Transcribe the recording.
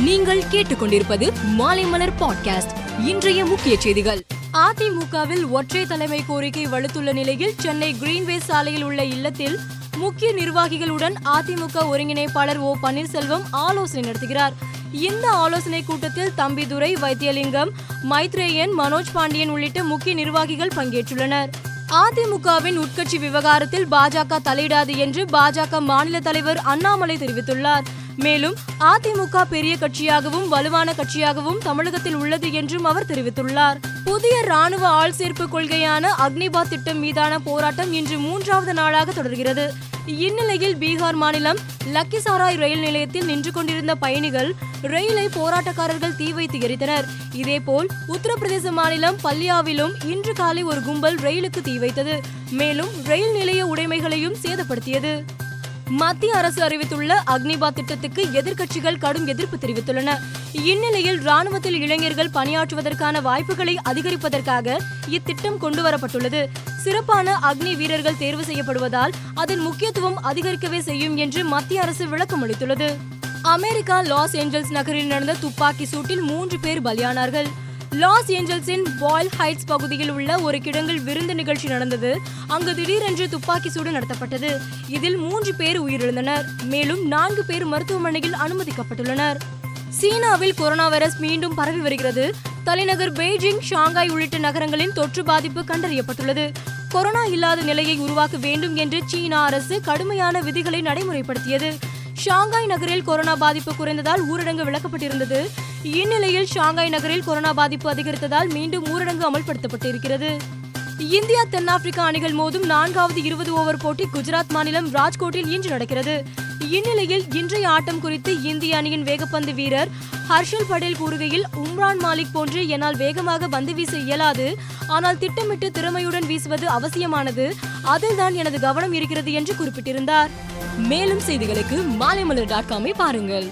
நீங்கள் கேட்டுக்கொண்டிருப்பது மாலைமலர் பாட்காஸ்ட். இன்றைய முக்கிய செய்திகள். அதிமுகவில் ஒற்றை தலைமை கோரிக்கை வலுத்துள்ள நிலையில் சென்னை கிரீன்வே சாலையில் உள்ள இல்லத்தில் முக்கிய நிர்வாகிகளுடன் அதிமுக ஒருங்கிணைப்பாளர் ஓ பன்னீர்செல்வம் ஆலோசனை நடத்துகிறார். இந்த ஆலோசனை கூட்டத்தில் தம்பிதுரை வைத்தியலிங்கம் மைத்ரேயன் மனோஜ் பாண்டியன் உள்ளிட்ட முக்கிய நிர்வாகிகள் பங்கேற்றுள்ளனர். அதிமுகவின் உட்கட்சி விவகாரத்தில் பாஜக தலையிடாது என்று பாஜக மாநில தலைவர் அண்ணாமலை தெரிவித்துள்ளார். மேலும் அதிமுக பெரிய கட்சியாகவும் வலுவான கட்சியாகவும் தமிழகத்தில் உள்ளது என்றும் அவர் தெரிவித்துள்ளார். புதிய ராணுவ ஆள் சேர்ப்பு கொள்கையான அக்னிபாத் திட்டம் மீதான போராட்டம் இன்று மூன்றாவது நாளாக தொடர்கிறது. இந்நிலையில் பீகார் மாநிலம் லக்கிசாராய் ரயில் நிலையத்தில் நின்று கொண்டிருந்த பயணிகள் ரயிலை போராட்டக்காரர்கள் தீ வைத்து எரித்தனர். இதேபோல் உத்தரப்பிரதேச மாநிலம் பல்லியாவிலும் இன்று காலை ஒரு கும்பல் ரயிலுக்கு தீ வைத்தது. மேலும் ரயில் நிலைய உடைமைகளையும் சேதப்படுத்தியது. மத்திய அரசு அறிவித்துள்ள அக்னிபாத் திட்டத்துக்கு எதிர்க்கட்சிகள் கடும் எதிர்ப்பு தெரிவித்துள்ளன. இந்நிலையில் ராணுவத்தில் இளைஞர்கள் பணியாற்றுவதற்கான வாய்ப்புகளை அதிகரிப்பதற்காக இத்திட்டம் கொண்டுவரப்பட்டுள்ளது. சிறப்பான அக்னி வீரர்கள் தேர்வு செய்யப்படுவதால் அதன் முக்கியத்துவம் அதிகரிக்கவே செய்யும் என்று மத்திய அரசு விளக்கம் அளித்துள்ளது. அமெரிக்கா லாஸ் ஏஞ்சல்ஸ் நகரில் நடந்த துப்பாக்கி சூட்டில் மூன்று பேர் பலியானார்கள். லாஸ் ஏஞ்சல்ஸின் பாயில் ஹைட்ஸ் பகுதியில் உள்ள ஒரு கிடங்கில் விருந்து நிகழ்ச்சி நடந்தது. அங்கு திடீரென்று துப்பாக்கி சூடு நடத்தப்பட்டது. இதில் மூன்று பேர் உயிரிழந்தனர். மேலும் நான்கு பேர் மருத்துவமனையில் அனுமதிக்கப்பட்டுள்ளனர். சீனாவில் கொரோனா வைரஸ் மீண்டும் பரவி வருகிறது. தலைநகர் பெய்ஜிங் ஷாங்காய் உள்ளிட்ட நகரங்களின் தொற்று பாதிப்பு கண்டறியப்பட்டுள்ளது. கொரோனா இல்லாத நிலையை உருவாக்க வேண்டும் என்று சீனா அரசு கடுமையான விதிகளை நடைமுறைப்படுத்தியது. ஷாங்காய் நகரில் கொரோனா பாதிப்பு குறைந்ததால் ஊரடங்கு விளக்கப்பட்டிருந்தது இந்நிலையில் ஷாங்காய் நகரில் கொரோனா பாதிப்பு அதிகரித்ததால் மீண்டும் ஊரடங்கு அமல்படுத்தப்பட்டிருக்கிறது. இந்தியா தென்னாப்பிரிக்கா அணிகள் மோதும் நான்காவது இருபது ஓவர் போட்டி குஜராத் மாநிலம் ராஜ்கோட்டில் இன்று நடக்கிறது. இந்நிலையில் இன்றைய ஆட்டம் குறித்து இந்திய அணியின் வேகப்பந்து வீரர் ஹர்ஷல் படேல் கூறுகையில் உம்ரான் மாலிக் போன்று என்னால் வேகமாக பந்து வீச இயலாது. ஆனால் திட்டமிட்டு திறமையுடன் வீசுவது அவசியமானது. அதில்தான் எனது கவனம் இருக்கிறது என்று குறிப்பிட்டிருந்தார். மேலும் செய்திகளுக்கு மாலைமலர் டாட் காமை பாருங்கள்.